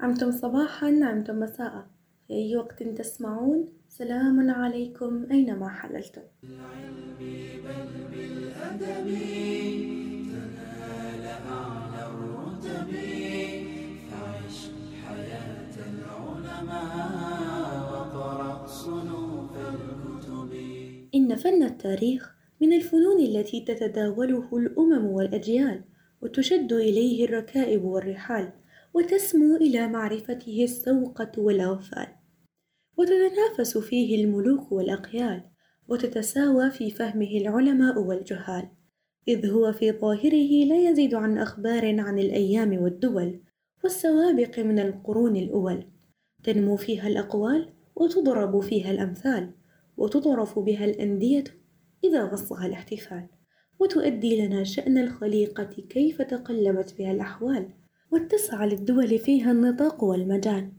عمتم صباحا عمتم مساء. في أي وقت تسمعون؟ سلام عليكم. أينما حللتم؟ إن فن التاريخ من الفنون التي تتداوله الأمم والأجيال وتشد إليه الركائب والرحال. وتسمو إلى معرفته السوقة والأوفال. وتتنافس فيه الملوك والأقيال وتتساوى في فهمه العلماء والجهال. إذ هو في ظاهره لا يزيد عن أخبار عن الأيام والدول والسوابق من القرون الأول. تنمو فيها الأقوال وتضرب فيها الأمثال وتضرف بها الأندية إذا غصها الاحتفال. وتؤدي لنا شأن الخليقة كيف تقلبت بها الأحوال واتسع للدول فيها النطاق والمجال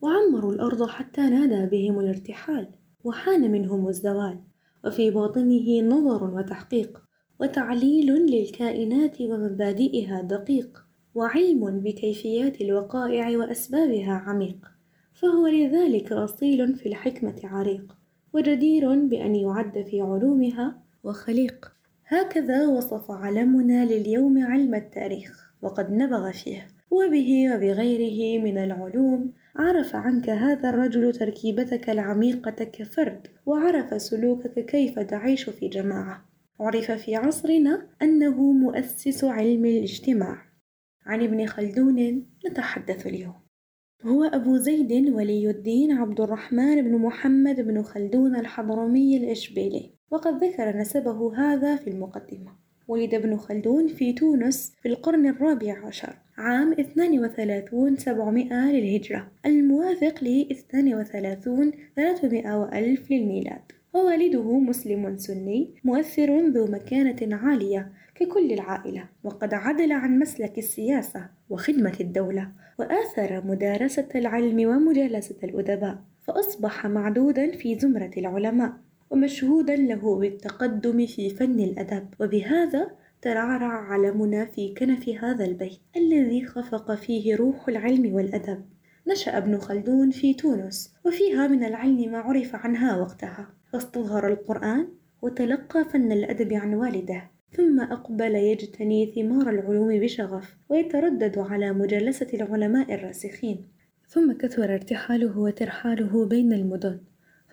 وعمروا الأرض حتى نادى بهم الارتحال وحان منهم الزوال وفي باطنه نظر وتحقيق وتعليل للكائنات ومبادئها دقيق وعلم بكيفيات الوقائع وأسبابها عميق. فهو لذلك أصيل في الحكمة عريق وجدير بأن يعد في علومها وخليق. هكذا وصف علمنا لليوم علم التاريخ. وقد نبغ فيه. وبه وبغيره من العلوم عرف عنك هذا الرجل تركيبتك العميقة كفرد وعرف سلوكك كيف تعيش في جماعة. عرف في عصرنا أنه مؤسس علم الاجتماع. عن ابن خلدون نتحدث اليوم. هو أبو زيد ولي الدين عبد الرحمن بن محمد بن خلدون الحضرمي الإشبيلي. وقد ذكر نسبه هذا في المقدمة. ولد ابن خلدون في تونس في القرن الرابع عشر عام 32 700 للهجرة. الموافق ل 32 300 وألف للميلاد. ووالده مسلم سني مؤثر ذو مكانة عالية ككل العائلة وقد عدل عن مسلك السياسة وخدمة الدولة وآثر مدارسة العلم ومجالسة الأدباء فأصبح معدودا في زمرة العلماء. ومشهودا له بالتقدم في فن الأدب. وبهذا ترعرع علمنا في كنف هذا البيت الذي خفق فيه روح العلم والأدب. نشأ ابن خلدون في تونس وفيها من العلم ما عرف عنها وقتها. فاستظهر القرآن وتلقى فن الأدب عن والده ثم أقبل يجتني ثمار العلوم بشغف ويتردد على مجالسة العلماء الراسخين. ثم كثر ارتحاله وترحاله بين المدن.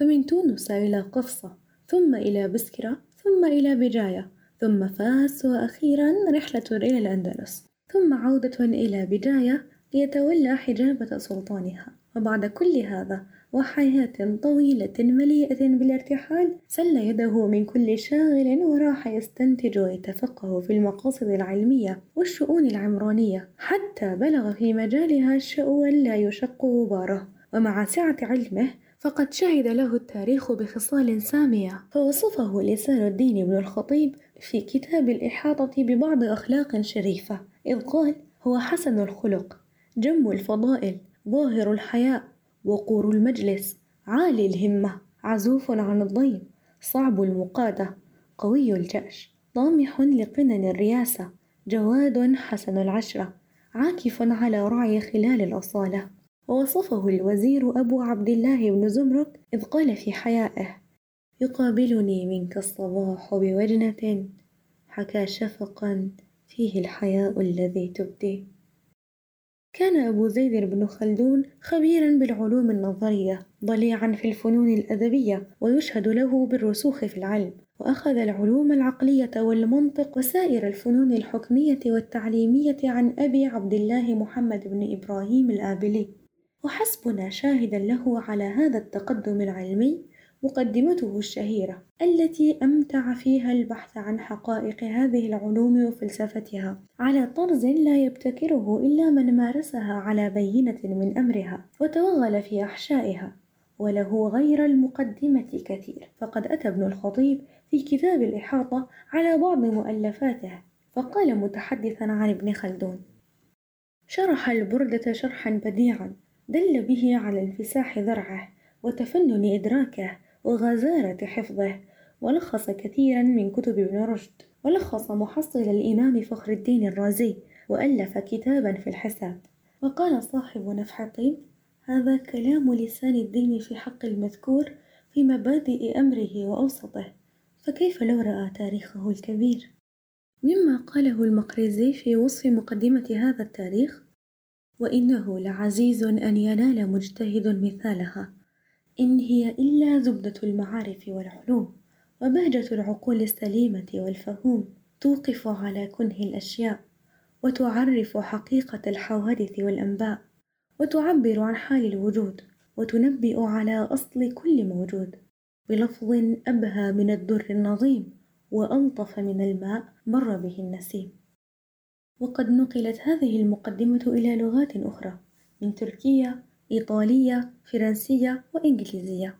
فمن تونس إلى قفصة ثم إلى بسكرة ثم إلى بجاية ثم فاس وأخيرا رحلة إلى الأندلس ثم عودة إلى بجاية ليتولى حجابة سلطانها. وبعد كل هذا وحياة طويلة مليئة بالارتحال سل يده من كل شاغل وراح يستنتج ويتفقه في المقاصد العلمية والشؤون العمرانية حتى بلغ في مجالها شؤوا لا يشق غباره ومع سعة علمه فقد شهد له التاريخ بخصال سامية. فوصفه لسان الدين بن الخطيب في كتاب الإحاطة ببعض أخلاق شريفة إذ قال هو حسن الخلق جم الفضائل ظاهر الحياء وقور المجلس عالي الهمة عزوف عن الضيم صعب المقادة قوي الجأش طامح لقنن الرياسة جواد حسن العشرة عاكف على رعي خلال الأصالة. ووصفه الوزير أبو عبد الله بن زمرك إذ قال في حيائه يقابلني منك الصباح بوجنة حكى شفقا فيه الحياء الذي تبدي. كان أبو زيد بن خلدون خبيرا بالعلوم النظرية ضليعا في الفنون الأدبية ويشهد له بالرسوخ في العلم وأخذ العلوم العقلية والمنطق وسائر الفنون الحكمية والتعليمية عن أبي عبد الله محمد بن إبراهيم الآبلي. وحسبنا شاهدا له على هذا التقدم العلمي مقدمته الشهيرة التي أمتع فيها البحث عن حقائق هذه العلوم وفلسفتها على طرز لا يبتكره إلا من مارسها على بينة من أمرها وتوغل في أحشائها وله غير المقدمة كثير. فقد أتى ابن الخطيب في كتاب الإحاطة على بعض مؤلفاته فقال متحدثا عن ابن خلدون شرح البردة شرحا بديعا دل به على انفساح ذرعه وتفنن إدراكه وغزارة حفظه ولخص كثيرا من كتب ابن رشد ولخص محصل الإمام فخر الدين الرازي وألف كتابا في الحساب. وقال صاحب نفح الطيب هذا كلام لسان الدين في حق المذكور في مبادئ أمره وأوسطه فكيف لو رأى تاريخه الكبير؟ مما قاله المقريزي في وصف مقدمة هذا التاريخ وإنه لعزيز أن ينال مجتهد مثالها. إن هي إلا زبدة المعارف والعلوم وبهجة العقول السليمة والفهوم توقف على كنه الأشياء وتعرف حقيقة الحوادث والأنباء وتعبر عن حال الوجود وتنبئ على أصل كل موجود بلفظ أبهى من الدر النظيم وألطف من الماء مر به النسيم. وقد نقلت هذه المقدمة إلى لغات أخرى من تركية إيطالية فرنسية وإنجليزية.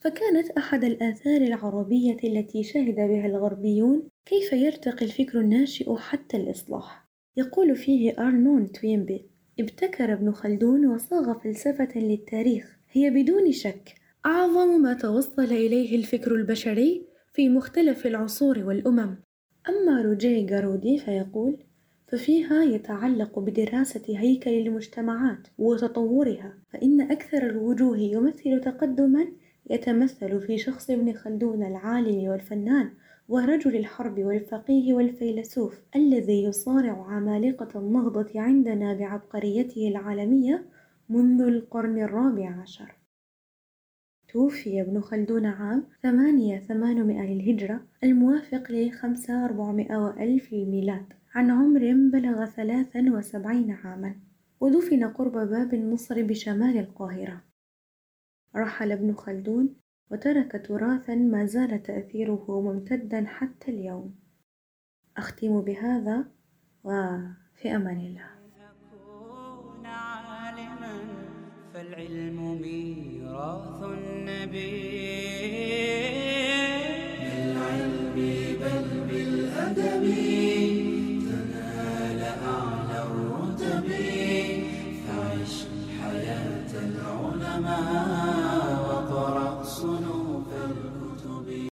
فكانت أحد الآثار العربية التي شهد بها الغربيون كيف يرتقي الفكر الناشئ حتى الإصلاح. يقول فيه أرنون توينبي ابتكر ابن خلدون وصاغ فلسفة للتاريخ. هي بدون شك أعظم ما توصل إليه الفكر البشري في مختلف العصور والأمم. أما روجيه جارودي فيقول ففيها يتعلق بدراسة هيكل المجتمعات وتطورها فإن أكثر الوجوه يمثل تقدما يتمثل في شخص ابن خلدون العالم والفنان ورجل الحرب والفقيه والفيلسوف الذي يصارع عمالقة النهضة عندنا بعبقريته العالمية منذ القرن الرابع عشر. توفي ابن خلدون عام ثمانية ثمانمائة للهجرة الموافق لخمسة أربعمائة وألف للميلاد عن عمر بلغ ثلاثا وسبعين عاما ودفن قرب باب النصر بشمال القاهرة. رحل ابن خلدون وترك تراثا ما زال تأثيره ممتدا حتى اليوم. أختم بهذا وفي أمان الله. أكون عالما فالعلم ميراث النبي. بالعلم بل بالأدب. الرتب فعش حياة العلماء